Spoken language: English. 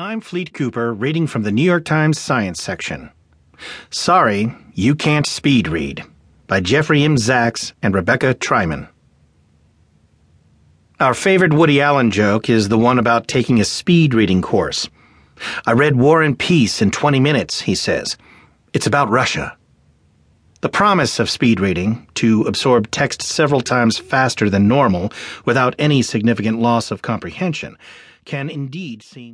I'm Fleet Cooper, reading from the New York Times Science section. Sorry, You Can't Speed Read by Jeffrey M. Zacks and Rebecca Treiman. Our favorite Woody Allen joke is the one about taking a speed reading course. I read War and Peace in 20 minutes, he says. It's about Russia. The promise of speed reading, to absorb text several times faster than normal without any significant loss of comprehension, can indeed seem